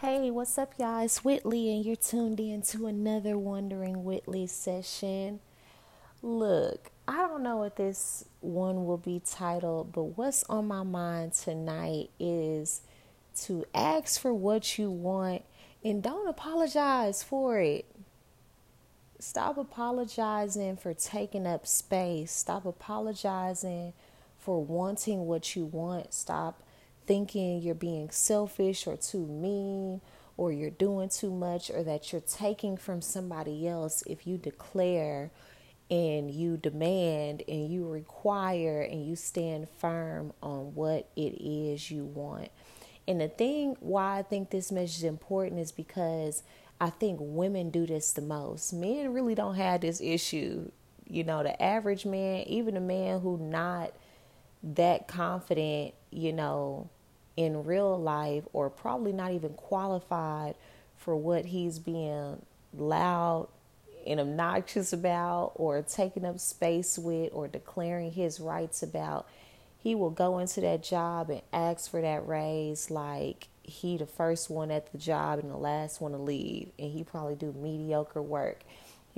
Hey, what's up, y'all? It's Whitley, and you're tuned in to another Wondering Whitley session. Look, I don't know what this one will be titled, but what's on my mind tonight is to ask for what you want and don't apologize for it. Stop apologizing for taking up space. Stop apologizing for wanting what you want. Stop thinking you're being selfish or too mean or you're doing too much or that you're taking from somebody else if you declare and you demand and you require and you stand firm on what it is you want. And the thing why I think this message is important is because I think women do this the most. Men really don't have this issue. You know, the average man, even a man who not that confident, you know, in real life or probably not even qualified for what he's being loud and obnoxious about or taking up space with or declaring his rights about he will go into that job and ask for that raise like he the first one at the job and the last one to leave. And he probably do mediocre work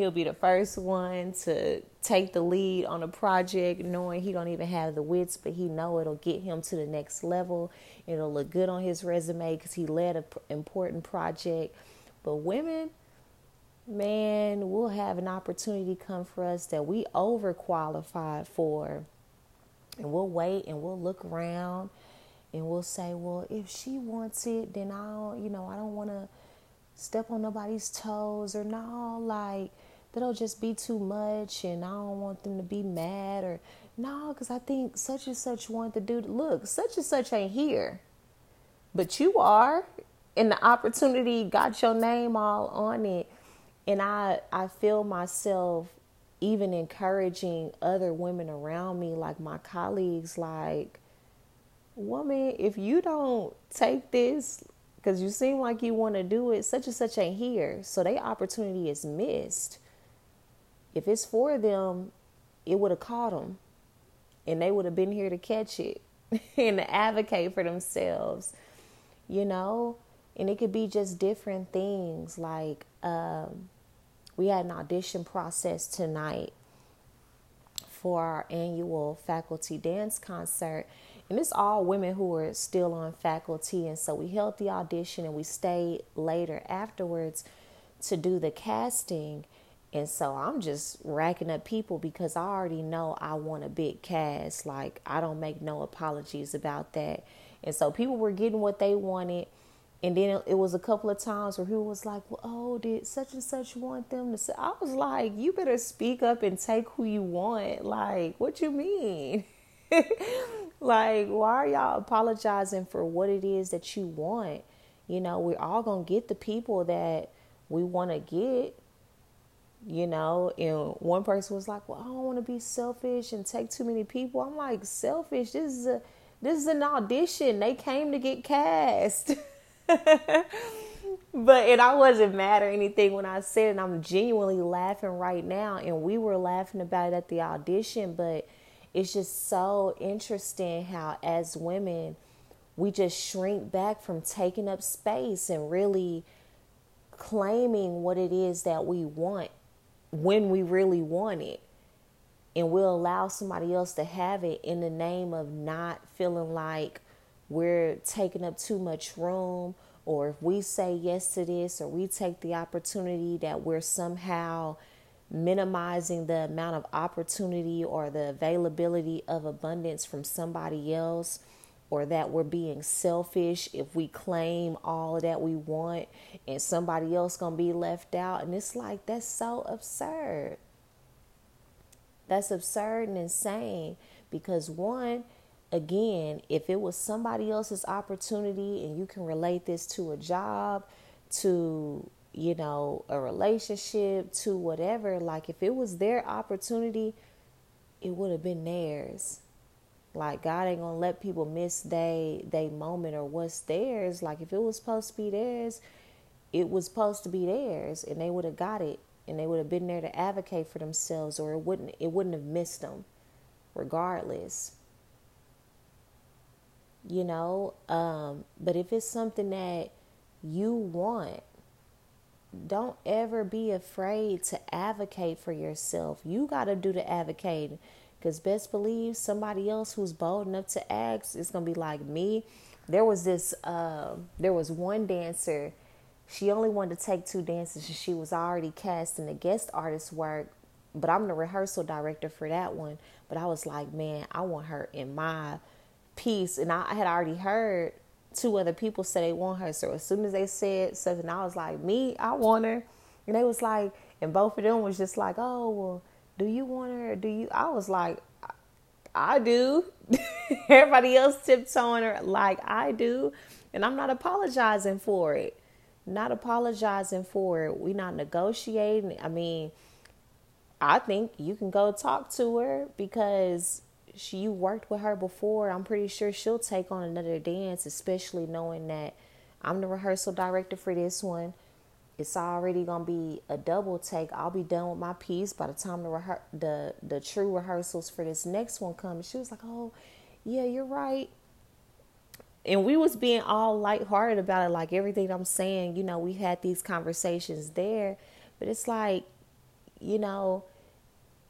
he'll be the first one to take the lead on a project knowing he don't even have the wits but he know it'll get him to the next level. It'll look good on his resume because he led an important project. But women man we'll have an opportunity come for us that we overqualified for. And we'll wait and we'll look around and we'll say well if she wants it then i don't you know i don't want to step on nobody's toes or no like that'll just be too much and I don't want them to be mad or no, because I think such and such want to do look, such and such ain't here. But you are, and the opportunity got your name all on it. And I I feel myself even encouraging other women around me, like my colleagues, like, woman, if you don't take this because you seem like you want to do it, such and such ain't here. So their opportunity is missed if it's for them, it would have caught them and they would have been here to catch it and advocate for themselves, you know? And it could be just different things. Like, um, we had an audition process tonight for our annual faculty dance concert. And it's all women who are still on faculty. And so we held the audition and we stayed later afterwards to do the casting. And so I'm just racking up people because I already know I want a big cast. Like, I don't make no apologies about that. And so people were getting what they wanted. And then it was a couple of times where people was like, well, oh, did such and such want them to say? I was like, you better speak up and take who you want. Like, what you mean? like, why are y'all apologizing for what it is that you want? You know, we're all going to get the people that we want to get you know and one person was like well i don't want to be selfish and take too many people. I'm like selfish? This is a this is an audition. They came to get cast. But and i wasn't mad or anything when i said it i'm genuinely laughing right now and we were laughing about it at the audition but it's just so interesting how as women we just shrink back from taking up space and really claiming what it is that we want when we really want it. And we'll allow somebody else to have it in the name of not feeling like we're taking up too much room, or if we say yes to this, or we take the opportunity that we're somehow minimizing the amount of opportunity or the availability of abundance from somebody else or that we're being selfish if we claim all that we want and somebody else going to be left out. And it's like that's so absurd. That's absurd and insane because one again if it was somebody else's opportunity and you can relate this to a job to you know a relationship to whatever like if it was their opportunity it would have been theirs like God ain't gonna let people miss they they moment or what's theirs. Like if it was supposed to be theirs, it was supposed to be theirs, and they would have got it, and they would have been there to advocate for themselves, or it wouldn't it wouldn't have missed them, regardless. You know, um, but if it's something that you want. Don't ever be afraid to advocate for yourself. You got to do the advocating. Because best believe somebody else who's bold enough to ask is going to be like me. There was this, uh, there was one dancer. She only wanted to take two dances. and She was already cast in the guest artist work, but I'm the rehearsal director for that one. But I was like, man, I want her in my piece. And I had already heard two other people say they want her. So as soon as they said something, I was like, me, I want her. And they was like, and both of them was just like, oh, well, do you want her? do you? I was like, I do. Everybody else tiptoeing her like I do. And I'm not apologizing for it. Not apologizing for it. We're not negotiating. I mean, I think you can go talk to her because she you worked with her before. I'm pretty sure she'll take on another dance, especially knowing that I'm the rehearsal director for this one. It's already gonna be a double take. I'll be done with my piece by the time the rehe- the the true rehearsals for this next one come. She was like, "Oh, yeah, you're right." And we was being all lighthearted about it, like everything I'm saying. You know, we had these conversations there, but it's like, you know,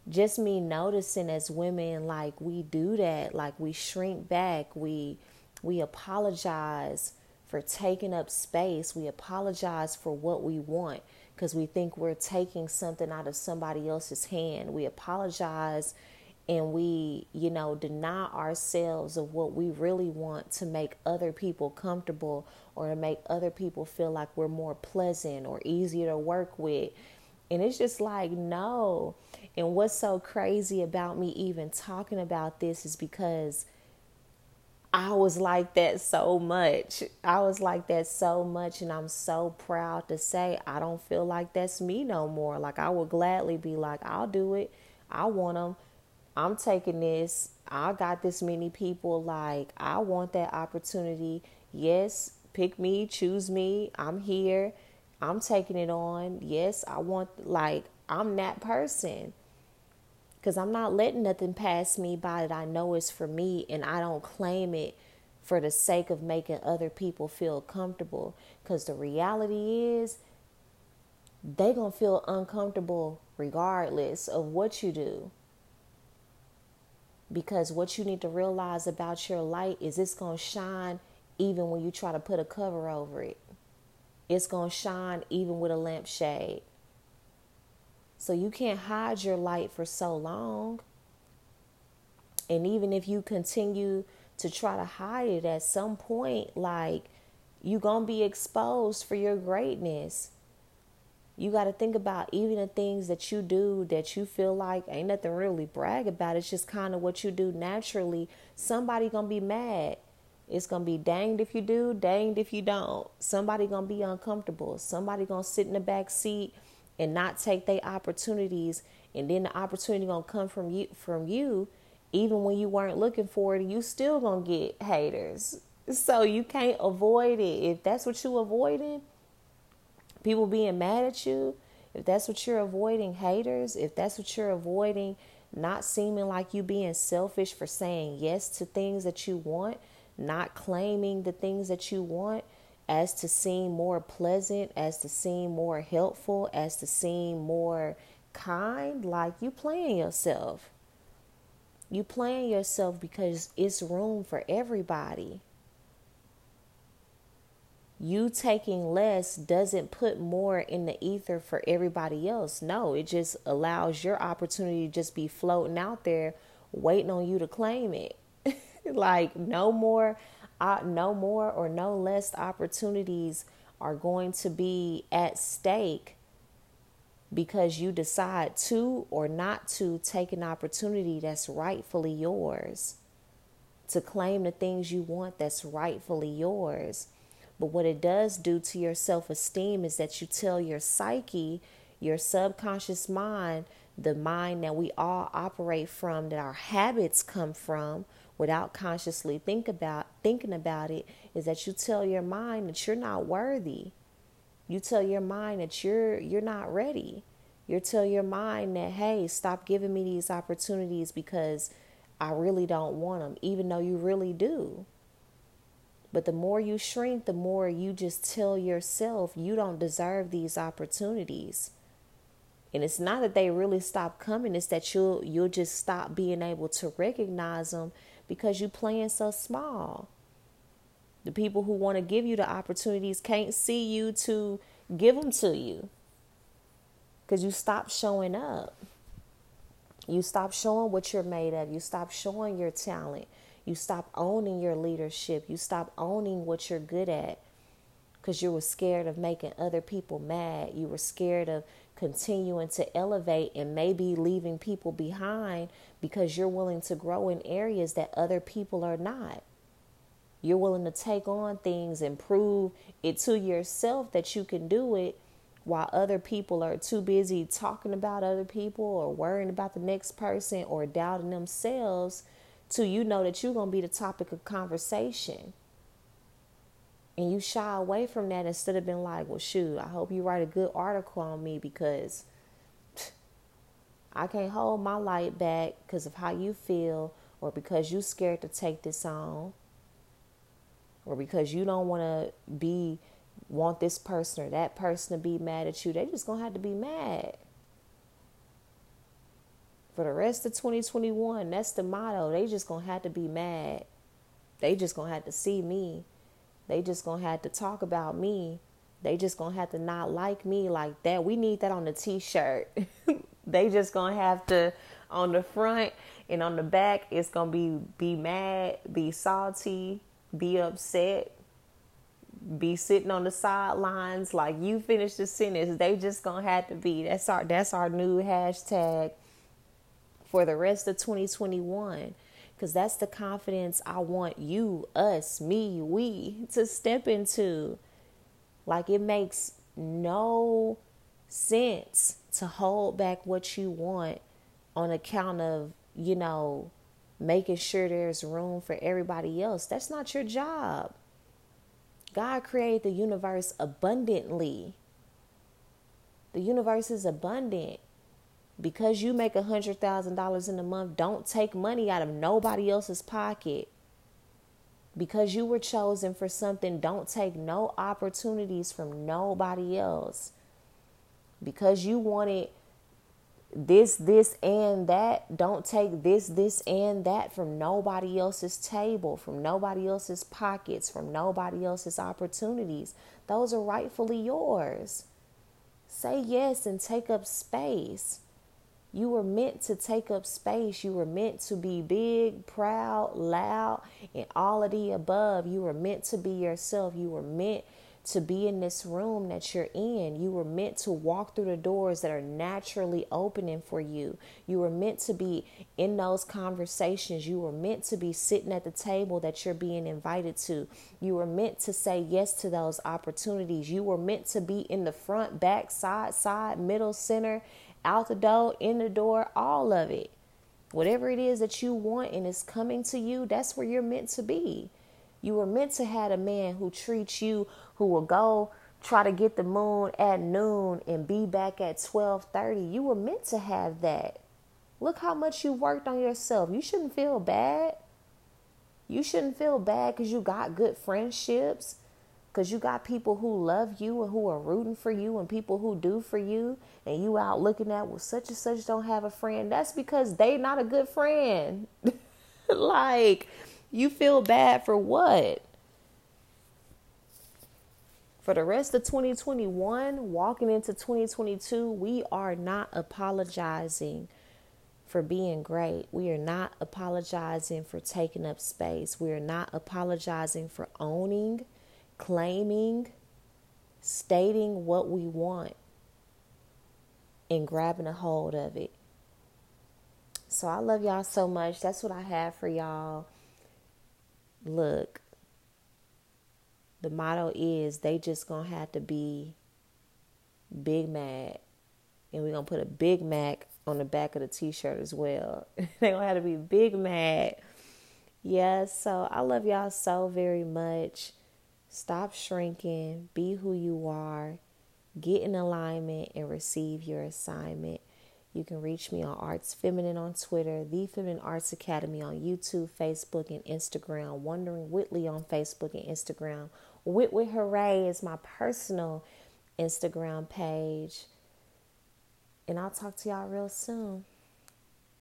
just me noticing as women like we do that like we shrink back we we apologize for taking up space. We apologize for what we want because we think we're taking something out of somebody else's hand. We apologize and we you know deny ourselves of what we really want to make other people comfortable or to make other people feel like we're more pleasant or easier to work with. And it's just like no. And what's so crazy about me even talking about this is because I was like that so much. I was like that so much, and I'm so proud to say I don't feel like that's me no more. Like, I would gladly be like, I'll do it. I want them. I'm taking this. I got this many people. Like, I want that opportunity. Yes, pick me, choose me. I'm here. I'm taking it on. Yes, I want, like, I'm that person because I'm not letting nothing pass me by that I know is for me and I don't claim it for the sake of making other people feel comfortable. Because the reality is, they going to feel uncomfortable regardless of what you do. Because what you need to realize about your light is it's going to shine even when you try to put a cover over it. It's going to shine even with a lampshade. So you can't hide your light for so long. And even if you continue to try to hide it at some point, like you're going to be exposed for your greatness. You got to think about even the things that you do that you feel like ain't nothing really brag about. It's just kind of what you do naturally. Somebody going to be mad. It's going to be danged if you do, danged if you don't. Somebody going to be uncomfortable. Somebody going to sit in the back seat and not take their opportunities and then the opportunity gonna come from you from you even when you weren't looking for it you still gonna get haters. So you can't avoid it. If that's what you avoiding people being mad at you if that's what you're avoiding haters if that's what you're avoiding not seeming like you being selfish for saying yes to things that you want not claiming the things that you want as to seem more pleasant, as to seem more helpful, as to seem more kind, like you playing yourself. You playing yourself because it's room for everybody. You taking less doesn't put more in the ether for everybody else. No, it just allows your opportunity to just be floating out there waiting on you to claim it. like no more uh, no more or no less opportunities are going to be at stake because you decide to or not to take an opportunity that's rightfully yours, to claim the things you want that's rightfully yours. But what it does do to your self esteem is that you tell your psyche, your subconscious mind, the mind that we all operate from, that our habits come from, without consciously think about thinking about it is that you tell your mind that you're not worthy. You tell your mind that you're you're not ready. You tell your mind that hey, stop giving me these opportunities because I really don't want them even though you really do. But the more you shrink, the more you just tell yourself you don't deserve these opportunities. And it's not that they really stop coming, it's that you'll you'll just stop being able to recognize them because you're playing so small. The people who want to give you the opportunities can't see you to give them to you. Cuz you stop showing up. You stop showing what you're made of. You stop showing your talent. You stop owning your leadership. You stop owning what you're good at because you were scared of making other people mad. You were scared of continuing to elevate and maybe leaving people behind because you're willing to grow in areas that other people are not. You're willing to take on things and prove it to yourself that you can do it while other people are too busy talking about other people or worrying about the next person or doubting themselves to you know that you're going to be the topic of conversation and you shy away from that instead of being like, well, shoot, I hope you write a good article on me because I can't hold my light back because of how you feel or because you're scared to take this on or because you don't want to be want this person or that person to be mad at you. They just to have to be mad. For the rest of 2021, that's the motto. They just to have to be mad. They just to have to see me they just gonna have to talk about me. They just gonna have to not like me like that. We need that on the t-shirt. they just gonna have to on the front and on the back. It's gonna be be mad, be salty, be upset, be sitting on the sidelines like you finished the sentence. They just gonna have to be. That's our that's our new hashtag for the rest of 2021 because that's the confidence I want you, us, me, we to step into. Like it makes no sense to hold back what you want on account of, you know, making sure there's room for everybody else. That's not your job. God created the universe abundantly. The universe is abundant because you make a hundred thousand dollars in a month, don't take money out of nobody else's pocket. Because you were chosen for something, don't take no opportunities from nobody else. Because you wanted this, this, and that, don't take this, this, and that from nobody else's table, from nobody else's pockets, from nobody else's opportunities. Those are rightfully yours. Say yes and take up space. You were meant to take up space. You were meant to be big, proud, loud, and all of the above. You were meant to be yourself. You were meant to be in this room that you're in. You were meant to walk through the doors that are naturally opening for you. You were meant to be in those conversations. You were meant to be sitting at the table that you're being invited to. You were meant to say yes to those opportunities. You were meant to be in the front, back, side, side, middle, center, out the door, in the door, all of it. Whatever it is that you want and is coming to you, that's where you're meant to be. You were meant to have a man who treats you, who will go try to get the moon at noon and be back at 12:30. You were meant to have that. Look how much you worked on yourself. You shouldn't feel bad. You shouldn't feel bad cuz you got good friendships because you got people who love you and who are rooting for you and people who do for you and you out looking at well such and such don't have a friend that's because they not a good friend like you feel bad for what for the rest of 2021 walking into 2022 we are not apologizing for being great. We are not apologizing for taking up space. We are not apologizing for owning claiming, stating what we want, and grabbing a hold of it. So I love y'all so much. That's what I have for y'all. Look, the motto is they just gonna have to be Big Mac. And we're gonna put a Big Mac on the back of the t shirt as well. they gonna have to be Big Mac. Yes, yeah, so I love y'all so very much. Stop shrinking, be who you are, get in alignment, and receive your assignment. You can reach me on Arts Feminine on Twitter, The Feminine Arts Academy on YouTube, Facebook, and Instagram, Wondering Whitley on Facebook and Instagram. Whitwit Hooray is my personal Instagram page. And I'll talk to y'all real soon.